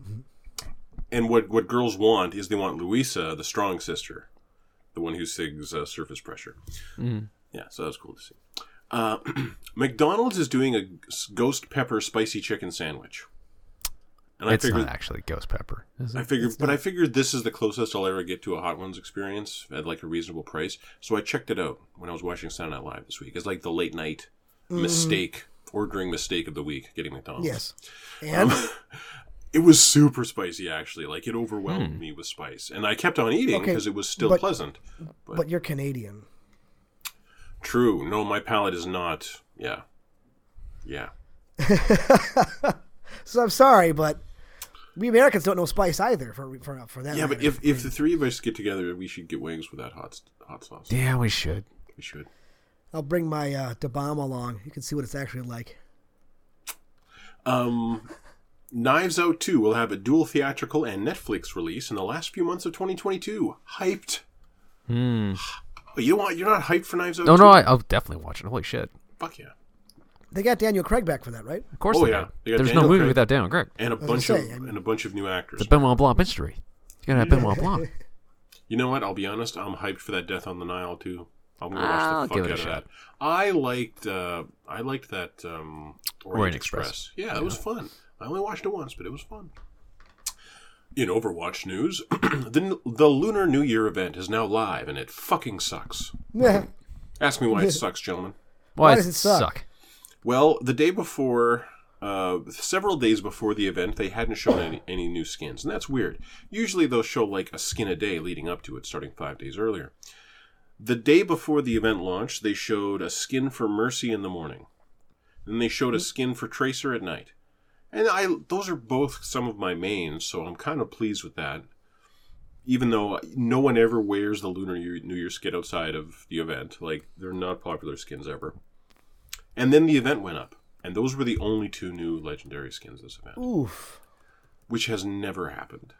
and what what girls want is they want Luisa, the strong sister, the one who sings uh, Surface Pressure. Mm. Yeah, so that was cool to see. Uh, McDonald's is doing a ghost pepper spicy chicken sandwich, and It's I figured not actually Ghost Pepper. Is I figured, but I figured this is the closest I'll ever get to a Hot Ones experience at like a reasonable price. So I checked it out when I was watching Saturday Night Live this week. It's like the late night mm. mistake, ordering mistake of the week, getting McDonald's. yes. Um, and It was super spicy, actually. Like it overwhelmed hmm. me with spice, and I kept on eating Okay, because it was still but- pleasant. but you're Canadian. True. No, my palate is not. Yeah. Yeah. So I'm sorry, but we Americans don't know spice either. For for for that. Yeah, but if, if the three of us get together, we should get wings with that hot hot sauce. Yeah, we should. We should. I'll bring my uh, Da Bomb along, you can see what it's actually like. Um, Knives Out 2 will have a dual theatrical and Netflix release in the last few months of 2022. Hyped. Hmm. You want you're not hyped for Knives Out? No, 2? no, I, I'll definitely watch it. Holy shit! Fuck yeah. They got Daniel Craig back for that, right? Of course Oh, they yeah. did. They got There's Daniel no movie Craig. without Daniel Craig. And a bunch gonna of I mean- and a bunch of new actors. The Benoit Blanc mystery. You gotta have Benoit Blanc. You know what? I'll be honest. I'm hyped for that Death on the Nile too. I'm gonna watch I'll the fuck give it a out of shot. that. I liked uh, I liked that um, Orient, Orient Express. Express. Yeah, it was fun. I only watched it once, but it was fun. In Overwatch news, the the Lunar New Year event is now live, and it fucking sucks. Yeah. Ask me why it sucks, gentlemen. Why, does it suck? Well, the day before, uh, several days before the event, they hadn't shown any, any new skins, and that's weird. Usually they'll show like a skin a day leading up to it, starting five days earlier. The day before the event launched, they showed a skin for Mercy in the morning. Then they showed a skin for Tracer at night. And I those are both some of my mains, so I'm kind of pleased with that. Even though no one ever wears the Lunar New Year skin outside of the event, like they're not popular skins ever. And then the event went up, and those were the only two new legendary skins this event, Oof. which has never happened.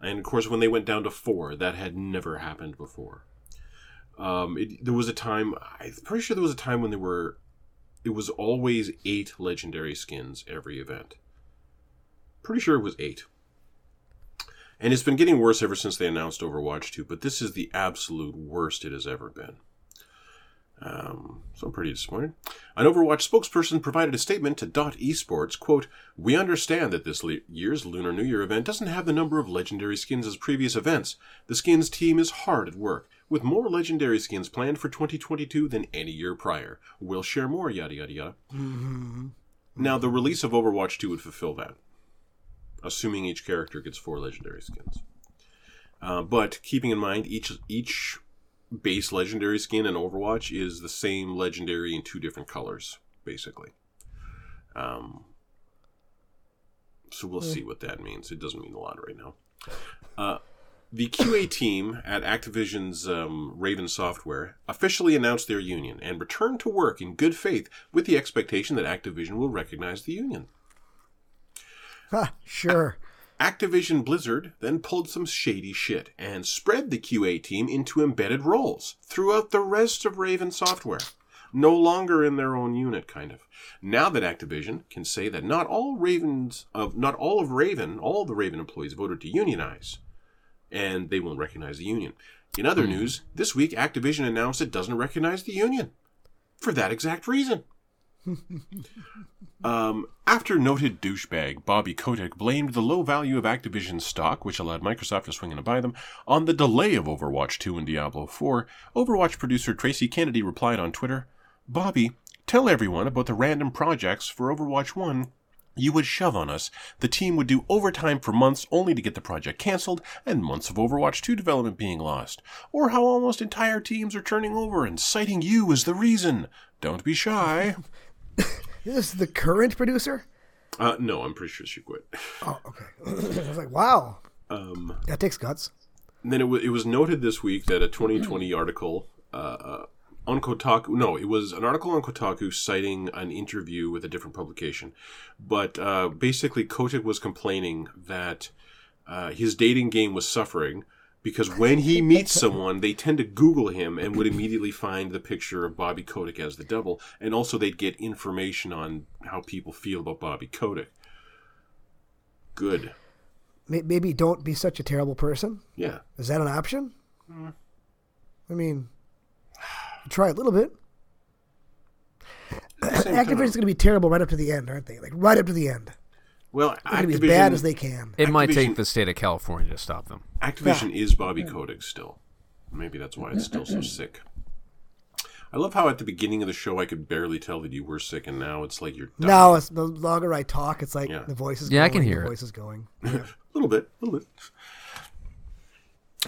And of course, when they went down to four, that had never happened before. Um, it, there was a time, I'm pretty sure there was a time when there were, it was always eight legendary skins every event. Pretty sure it was eight. And it's been getting worse ever since they announced Overwatch 2, but this is the absolute worst it has ever been. Um, so I'm pretty disappointed. An Overwatch spokesperson provided a statement to Dot Esports, quote, We understand that this le- year's Lunar New Year event doesn't have the number of legendary skins as previous events. The skins team is hard at work, with more legendary skins planned for 2022 than any year prior. We'll share more, yada yada yada. Now, the release of Overwatch 2 would fulfill that, assuming each character gets four legendary skins. Uh, but keeping in mind, each each base legendary skin in Overwatch is the same legendary in two different colors, basically. Um, so we'll see what that means. It doesn't mean a lot right now. Uh, the QA team at Activision's um, Raven Software officially announced their union and returned to work in good faith with the expectation that Activision will recognize the union. Ha, sure. Activision Blizzard then pulled some shady shit and spread the QA team into embedded roles throughout the rest of Raven software. No longer in their own unit, kind of. Now that Activision can say that not all Ravens of not all of Raven, all the Raven employees voted to unionize, and they won't recognize the union. In other hmm. news, this week Activision announced it doesn't recognize the union for that exact reason. Um, after noted douchebag Bobby Kotick blamed the low value of Activision's stock, which allowed Microsoft to swing in and buy them, on the delay of Overwatch 2 and Diablo 4, Overwatch producer Tracy Kennedy replied on Twitter, Bobby, tell everyone about the random projects for Overwatch 1 you would shove on us. The team would do overtime for months only to get the project cancelled, and months of Overwatch 2 development being lost. Or how almost entire teams are turning over and citing you as the reason. Don't be shy. This is the current producer? Uh, no, I'm pretty sure she quit. Oh, okay. I was like, wow. Um, That takes guts. and then it, w- it was noted this week that a 2020 article uh, uh, on Kotaku, no, it was an article on Kotaku citing an interview with a different publication. But uh, basically, Kotick was complaining that uh, his dating game was suffering because when he meets someone, they tend to Google him and would immediately find the picture of Bobby Kotick as the devil. And also, they'd get information on how people feel about Bobby Kotick. Good. Maybe don't be such a terrible person. Yeah. Is that an option? Hmm. I mean, try a little bit. At the same Activision's going to be terrible right up to the end, aren't they? Like right up to the end. Well, They're be as bad as they can. It might take the state of California to stop them. Activision is Bobby Kotick still. Maybe that's why it's still so mm-hmm. sick. I love how at the beginning of the show I could barely tell that you were sick, and now it's like you're dying. Now, it's, the longer I talk, it's like Yeah. the voice is Yeah, I going. can hear the it. voice is going. a little bit, a little bit.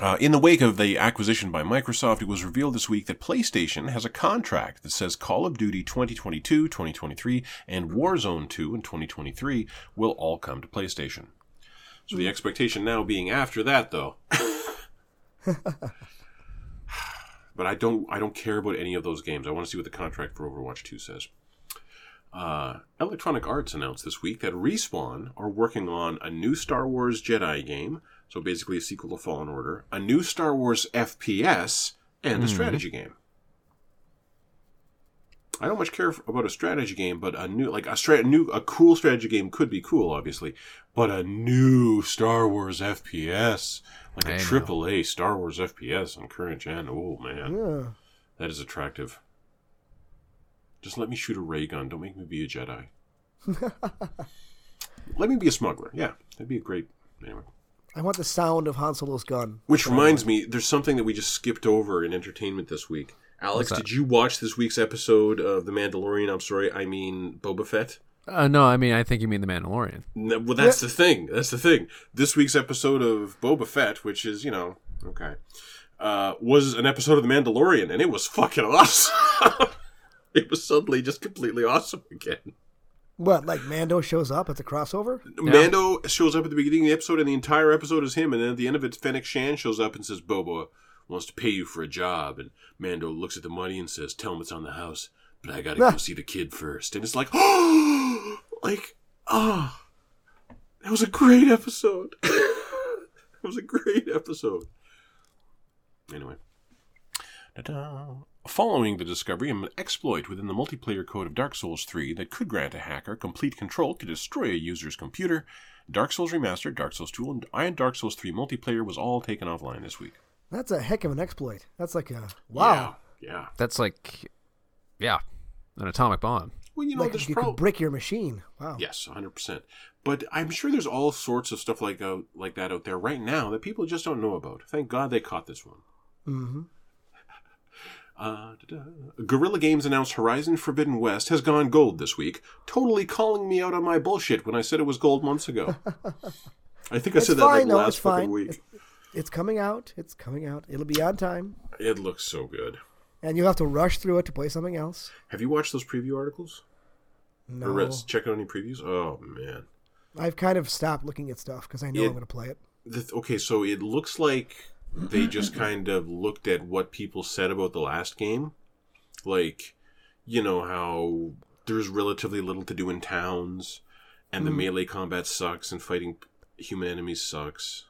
Uh, in the wake of the acquisition by Microsoft, it was revealed this week that PlayStation has a contract that says Call of Duty 2022, 2023, and Warzone 2 in 2023 will all come to PlayStation. So the expectation now being after that, though. but I don't. I don't care about any of those games. I want to see what the contract for Overwatch 2 says. Uh, Electronic Arts announced this week that Respawn are working on a new Star Wars Jedi game, so basically a sequel to Fallen Order, a new Star Wars FPS, and a hmm. strategy game. I don't much care about a strategy game, but a new, like a stra- new, a cool strategy game could be cool, obviously, but a new Star Wars FPS, like I a know. triple A Star Wars FPS on current gen. Oh man, Yeah. that is attractive. Just let me shoot a ray gun. Don't make me be a Jedi. let me be a smuggler. Yeah, that'd be a great. Anyway. I want the sound of Han Solo's gun. Which reminds me, there's something that we just skipped over in entertainment this week. Alex, did you watch this week's episode of The Mandalorian? I'm sorry, I mean Boba Fett. Uh, no, I mean I think you mean the Mandalorian. No, well, that's the thing. That's the thing. This week's episode of Boba Fett, which is, you know, okay, uh, was an episode of The Mandalorian, and it was fucking awesome. it was suddenly just completely awesome again. What, like Mando shows up at the crossover? Mando shows up at the beginning of the episode, and the entire episode is him. And then at the end of it, Fennec Shand shows up and says, Boba wants to pay you for a job. And Mando looks at the money and says, Tell him it's on the house, but I gotta go see the kid first. And it's like, oh, like, oh, that was a great episode. it was a great episode. Anyway. Ta-da. Following the discovery of an exploit within the multiplayer code of Dark Souls 3 that could grant a hacker complete control to destroy a user's computer, Dark Souls Remastered, Dark Souls 2, and- and Dark Souls 3 multiplayer was all taken offline this week. That's a heck of an exploit. That's like a wow. Yeah. yeah. That's like, yeah, an atomic bomb. Well, you know, Like there's you could probably. brick your machine. Wow. Yes, 100%. But I'm sure there's all sorts of stuff like out, like that out there right now that people just don't know about. Thank God they caught this one. Mm-hmm. Uh. Guerrilla Games announced Horizon Forbidden West has gone gold this week, totally calling me out on my bullshit when I said it was gold months ago. I think I It's said that like though, last fucking week. It's coming out. It's coming out. It'll be on time. It looks so good. And you'll have to rush through it to play something else. Have you watched those preview articles? No. Or read, check out any previews? Oh man. I've kind of stopped looking at stuff because I know It- I'm going to play it. The, okay, so it looks like they just kind of looked at what people said about the last game. Like, you know, how there's relatively little to do in towns, and the mm-hmm. melee combat sucks, and fighting human enemies sucks.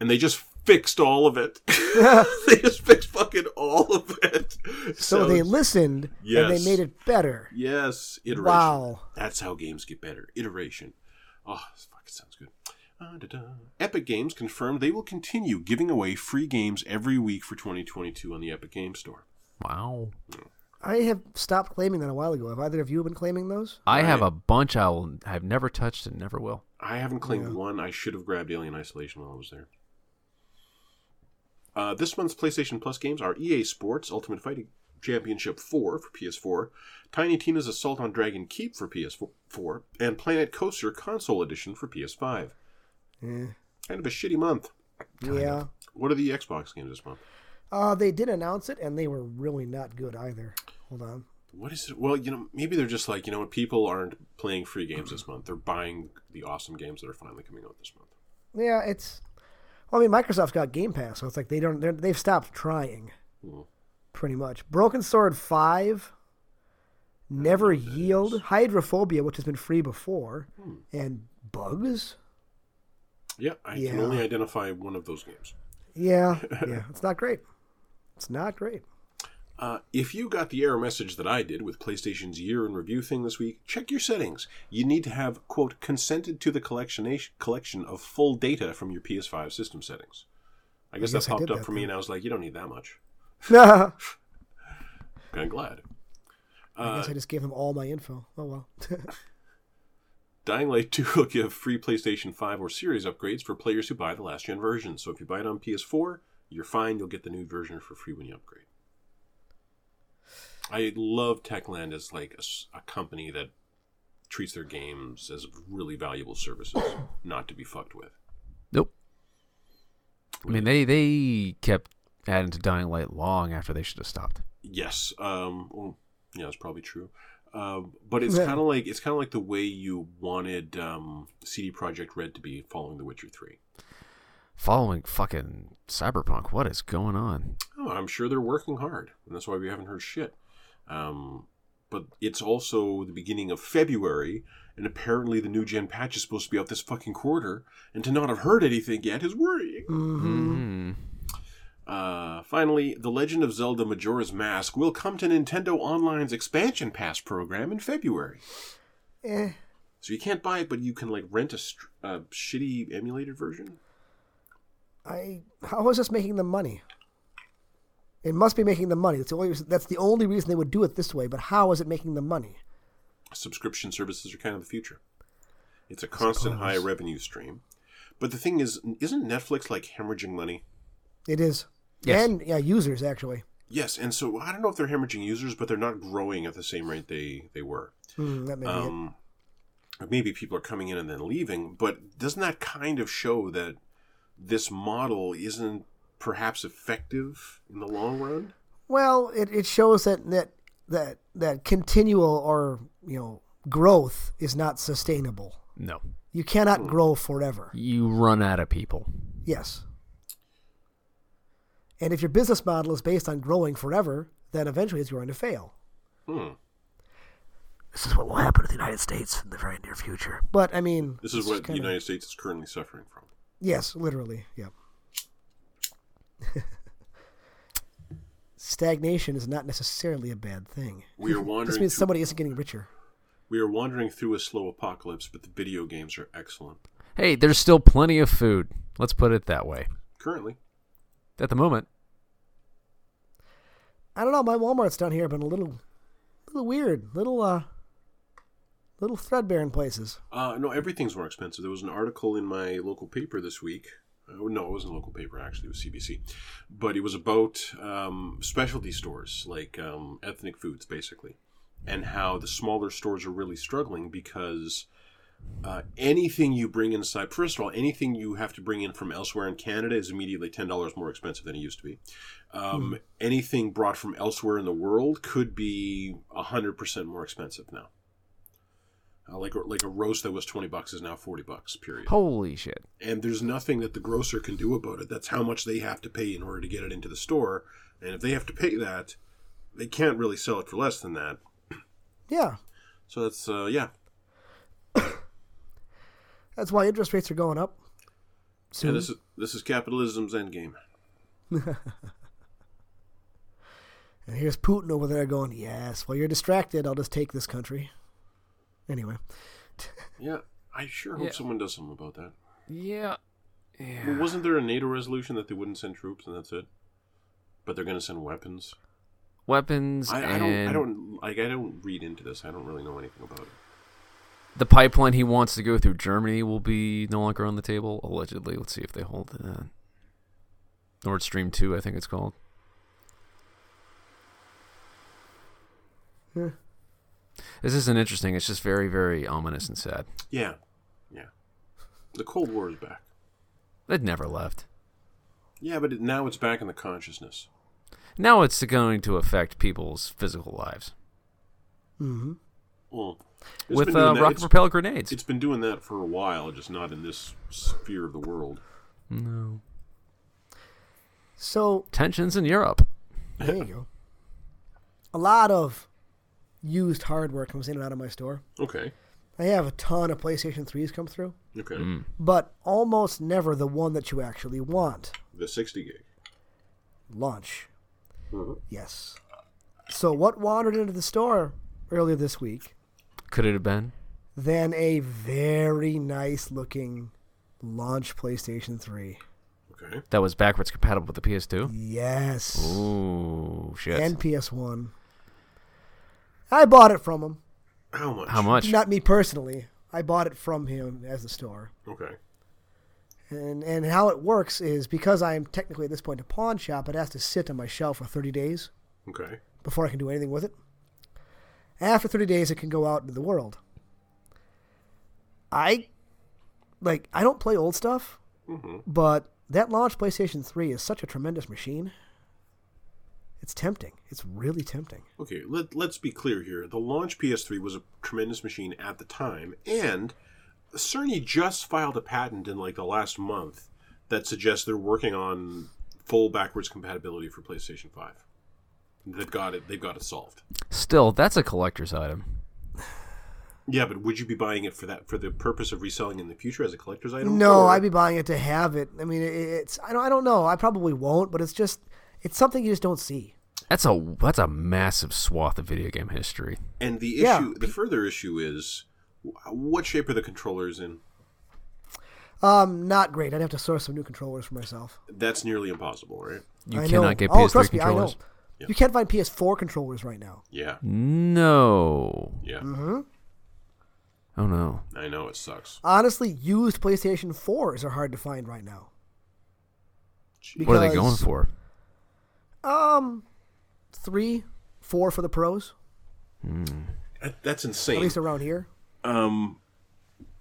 And they just fixed all of it. they just fixed fucking all of it. So they Sounds- listened and they made it better. Yes, iteration. Wow. That's how games get better. Iteration. Oh, this fucking sounds good. Da-da. Epic Games confirmed they will continue giving away free games every week for 2022 on the Epic Game Store. Wow. I have stopped claiming that a while ago. Have either of you been claiming those? I have a bunch I will have never touched and never will. I haven't claimed one. I should have grabbed Alien Isolation while I was there. Uh, this month's PlayStation Plus games are EA Sports Ultimate Fighting Championship 4 for PS4, Tiny Tina's Assault on Dragon Keep for PS4, and Planet Coaster Console Edition for PS5. Eh, Kind of a shitty month. yeah. What are the Xbox games this month? Uh, they did announce it, and they were really not good either. Hold on. What is it? Well, you know, maybe they're just like, you know what, people aren't playing free games this month. They're buying the awesome games that are finally coming out this month. Yeah, it's. Well, I mean, Microsoft's got Game Pass, so it's like they don't. they're- They've stopped trying. Hmm. Pretty much. Broken Sword Five. Never Yield, Hydrophobia, which has been free before, Hmm. and Bugs. Yeah, I can only identify one of those games. Yeah, yeah, it's not great. It's not great. Uh, if you got the error message that I did with PlayStation's year in review thing this week, check your settings. You need to have, quote, consented to the collection collection of full data from your PS5 system settings. I guess, guess that popped up that for me, and I was like, you don't need that much. I of glad. Uh, guess I just gave them all my info. Oh well. Dying Light 2 will give free PlayStation 5 or Series upgrades for players who buy the last gen version. So if you buy it on PS4, you're fine. You'll get the new version for free when you upgrade. I love Techland as like a company that treats their games as really valuable services, not to be fucked with. Nope. I mean, they they kept adding to Dying Light long after they should have stopped. Yes. Um. Well, yeah, that's probably true. Uh, but it's Yeah. kind of like it's kind of like the way you wanted um, CD Projekt Red to be following The Witcher Three. Following fucking Cyberpunk, what is going on? Oh, I'm sure they're working hard, and that's why we haven't heard shit. Um, but it's also the beginning of February, and apparently the new gen patch is supposed to be out this fucking quarter, and to not have heard anything yet is worrying. Mm. Uh, finally, The Legend of Zelda Majora's Mask will come to Nintendo Online's expansion pass program in February. Eh, So you can't buy it, but you can like rent a, str- a shitty emulated version. I how is this making them money? It must be making them money. That's the only reason, that's the only reason they would do it this way. But how is it making them money? Subscription services are kind of the future. It's a constant high revenue stream. But the thing is, isn't Netflix like hemorrhaging money? It is. Yes. And yeah, users actually. Yes, and so I don't know if they're hemorrhaging users, but they're not growing at the same rate they they were. Hmm, that may be it. Um, maybe people are coming in and then leaving, but doesn't that kind of show that this model isn't perhaps effective in the long run? Well, it, it shows that that that that continual or you know growth is not sustainable. No, You cannot grow forever. you run out of people. Yes. And if your business model is based on growing forever, then eventually it's going to fail. Hmm. This is what will happen to the United States in the very near future. But I mean, This is what the kinda- United States is currently suffering from. Yes, literally. Yep. Stagnation is not necessarily a bad thing. We are wandering. This means through, somebody isn't getting richer. we are wandering through a slow apocalypse, but the video games are excellent Hey, there's still plenty of food. Let's put it that way. currently. At the moment, I don't know. My Walmart's down here have been a little, little weird, little, uh, little threadbare in places. Uh, no, everything's more expensive. There was an article in my local paper this week. Uh, no, it wasn't a local paper, actually. It was CBC. But it was about um, specialty stores, like um, ethnic foods, basically, and how the smaller stores are really struggling because uh, anything you bring inside, first of all, anything you have to bring in from elsewhere in Canada is immediately $10 more expensive than it used to be. Um, Anything brought from elsewhere in the world could be 100% more expensive now. Uh, like like a roast that was 20 bucks is now 40 bucks period. Holy shit. and there's nothing that the grocer can do about it. That's how much they have to pay in order to get it into the store. And if they have to pay that they can't really sell it for less than that. Yeah, so that's uh, yeah that's why interest rates are going up. yeah this is this is capitalism's endgame. And here's Putin over there going, "Yes, while you're distracted, I'll just take this country." Anyway, yeah i sure hope Yeah. someone does something about that. Yeah. well, wasn't there a nato resolution that they wouldn't send troops and that's it? But they're going to send weapons? Weapons I, I and don't i don't like i don't read into this. I don't really know anything about it the pipeline he wants to go through Germany will be no longer on the table, allegedly. Let's see if they hold that. Nord Stream 2, I think it's called. Yeah. This isn't interesting. It's just very, very ominous and sad. yeah yeah the cold war is back It never left. yeah but it, now it's back in the consciousness Now it's going to affect people's physical lives hmm Well, with been uh, rocket propelled grenades. It's been doing that for a while, just not in this sphere of the world. no. so Tensions in Europe. there you go. A lot of used hardware comes in and out of my store. Okay. I have a ton of PlayStation 3s come through, Okay. Mm. but almost never the one that you actually want. The 60 gig. Launch. Mhm. Yes. So what wandered into the store earlier this week Could it have been? than a very nice looking launch PlayStation 3? Okay. That was backwards compatible with the PS2? Yes. Ooh, shit. And PS1. I bought it from him. How much? How much? Not me personally. I bought it from him as the store. Okay. And and how it works is because I am technically at this point a pawn shop, it has to sit on my shelf for 30 days Okay. before I can do anything with it. After 30 days, it can go out into the world. I like I don't play old stuff, hmm but that launch PlayStation 3 is such a tremendous machine. It's tempting. It's really tempting. Okay, let, let's be clear here. The launch PS3 was a tremendous machine at the time, and Cerny just filed a patent in like the last month that suggests they're working on full backwards compatibility for PlayStation 5. They've got it. They've got it solved. Still, that's a collector's item. Yeah, but would you be buying it for that for the purpose of reselling in the future as a collector's item? No, Or- I'd be buying it to have it. I mean, it's I don't I don't know. I probably won't, but it's just it's something you just don't see. That's a that's a massive swath of video game history. And the Yeah. issue, the further issue is, what shape are the controllers in? Um, not great. I'd have to source some new controllers for myself. That's nearly impossible, right? You I cannot know. get oh, PS3 trust me, controllers. I know. You can't find PS4 controllers right now. Yeah, No. yeah. Mm-hmm. Oh no. I know it sucks. Honestly, used PlayStation 4s are hard to find right now. What are they going for? Um, three, four for the pros, That- That's insane. at least around here. Um,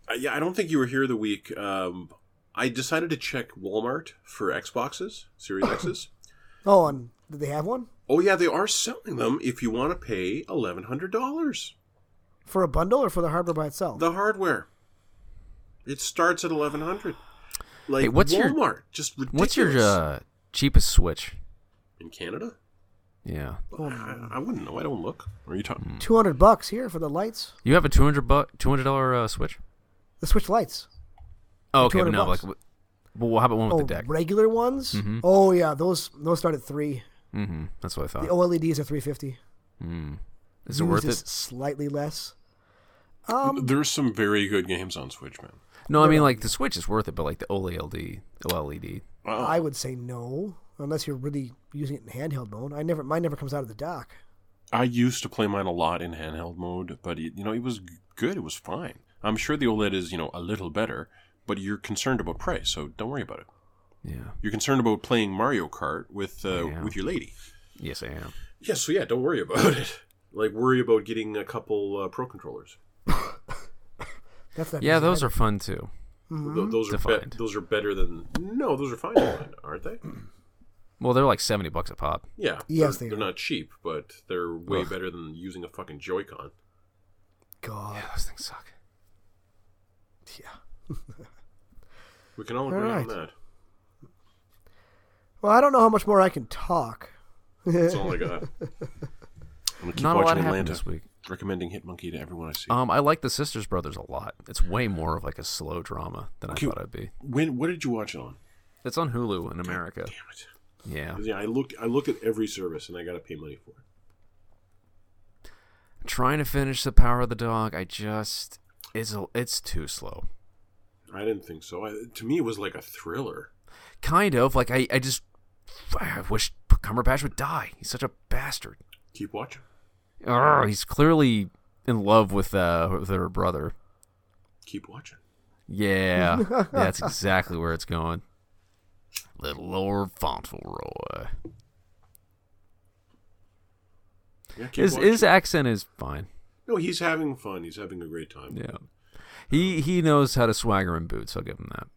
uh, yeah, I don't think you were here the week. Um, I decided to check Walmart for Xboxes, Series X's. Oh, and did they have one Oh yeah, they are selling them if you want to pay eleven hundred dollars. for a bundle or for the hardware by itself? The hardware. It starts at eleven hundred. Like Hey, what's your- Walmart? just ridiculous. What's your uh, cheapest Switch? in Canada? Yeah. I, I wouldn't know. I don't look. Are you talking? Two hundred bucks here for the lights, You have a two hundred buck two hundred dollar uh, Switch? the Switch lights. Oh, okay, but no, like, bucks. w- well, how about one with Oh, the deck? regular ones. Mhm. Oh yeah, those those start at three. Mm-hmm. That's what I thought. The OLEDs are three fifty. Mm. Is it worth it? Slightly less. Um, There's some very good games on Switch, man. No, I mean like the Switch is worth it, but like the OLED, OLED. Wow. I would say no, unless you're really using it in handheld mode. I never, mine never comes out of the dock. I used to play mine a lot in handheld mode, but it, you know it was good. It was fine. I'm sure the OLED is you know a little better, but you're concerned about price, so don't worry about it. Yeah. You're concerned about playing Mario Kart with uh, with your lady. Yes, I am. Yeah, so yeah, don't worry about it. Like worry about getting a couple uh, pro controllers. That's not Yeah, those either. are fun too. Th- those are be- those are better than no, those are fine, aren't they? Well, they're like seventy bucks a pop. Yeah. Yes, they're, they they're not cheap, but they're way Ugh. better than using a fucking Joy-Con. God. Yeah, those things suck. Yeah. We can all All agree on that. Well, I don't know how much more I can talk. That's all I got. I'm gonna keep Not a lot watching happened Atlanta. this week. Recommending Hit Monkey to everyone I see. Um, I like the Sisters Brothers a lot. It's way more of like a slow drama than Okay. I thought it'd be. when what did you watch it on? It's on Hulu in America. Damn it. Yeah, 'Cause, Yeah, I look I look at every service and I gotta pay money for it. trying to finish the Power of the Dog. I just it's a, it's too slow. I didn't think so. I, to me, it was like a thriller. Kind of like I I just I wish Cumberbatch would die. He's such a bastard. Keep watching. Oh, he's clearly in love with uh with her brother. Keep watching. Yeah, that's exactly where it's going. Little Lord Fauntleroy. Yeah, His watching. his accent is fine. no, he's having fun. He's having a great time. Yeah, he he knows how to swagger in boots. I'll give him that.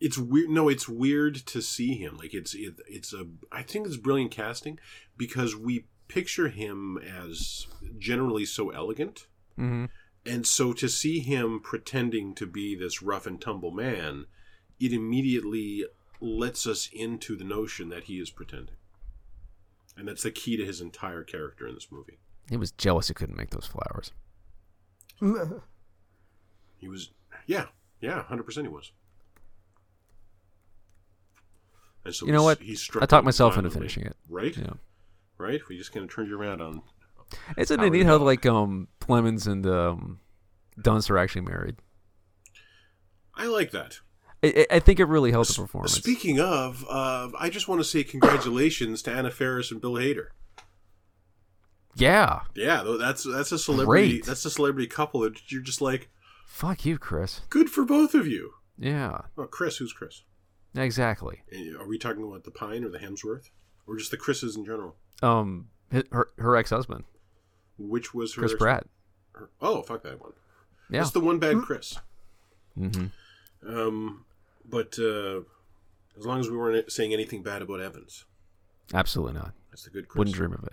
It's weird. No, it's weird to see him. Like it's it, it's a. I think it's brilliant casting because we picture him as generally so elegant, Mm-hmm. and so to see him pretending to be this rough and tumble man, it immediately lets us into the notion that he is pretending, and that's the key to his entire character in this movie. He was jealous he couldn't make those flowers. He was, yeah, yeah, hundred percent. He was. And so You know what? I talked myself into finishing it. Right? Yeah. Right? We just kind of turned you around on. Isn't it neat how like um Plemons and um Dunst are actually married? I like that. I, think it really helped the performance. Speaking of, uh, I just want to say congratulations to Anna Faris and Bill Hader. yeah, Yeah, that's that's a celebrity. Great. That's a celebrity couple that you're just like, fuck you, Chris. good for both of you. Yeah, Oh, Chris, who's Chris? Exactly. And Are we talking about the Pine or the Hemsworth, or just the Chris's in general? Um, her her ex husband, Which was her Chris ex- Pratt. her- oh, fuck that one. Yeah. That's the one bad Chris. Mm-hmm. Um, but uh, As long as we weren't saying anything bad about Evans. Absolutely not. That's the good Chris. Wouldn't dream of it.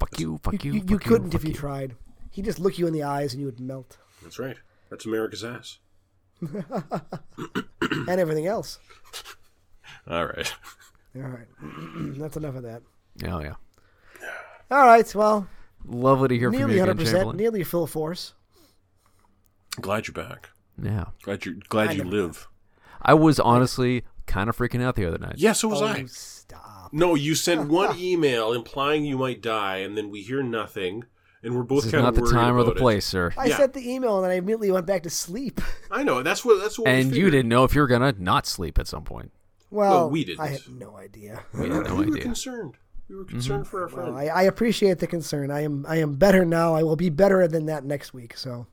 Fuck you. Fuck you. You, fuck you couldn't fuck if you, tried. He'd just look you in the eyes and you would melt. That's right. That's America's ass. and everything else. All right. All right. That's enough of that. Oh yeah. All right. Well, Lovely to hear from nearly you again, 100%, Chamberlain. nearly full force. Glad you're back. Yeah. Glad you're glad I you never live. I was honestly kind of freaking out the other night. Yeah, so was oh, I. stop. No, you sent one email implying you might die, and then we hear nothing, and we're both This is not the time or the about it. place, sir. I Yeah. sent the email and then I immediately went back to sleep. I know. That's what. That's what. we And you didn't know if you were gonna not sleep at some point. Well, Well, we didn't. I had no idea. We had no we were idea. concerned. We were mm-hmm. concerned for our friend. Well, I, I appreciate the concern. I am I am better now. I will be better than that next week. So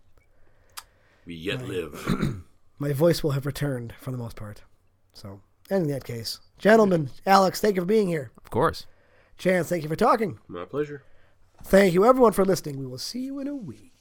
we yet live. my voice will have returned for the most part. So and in that case, gentlemen, Alex, thank you for being here. Of course. Chance, thank you for talking. My pleasure. Thank you, everyone, for listening. We will see you in a week.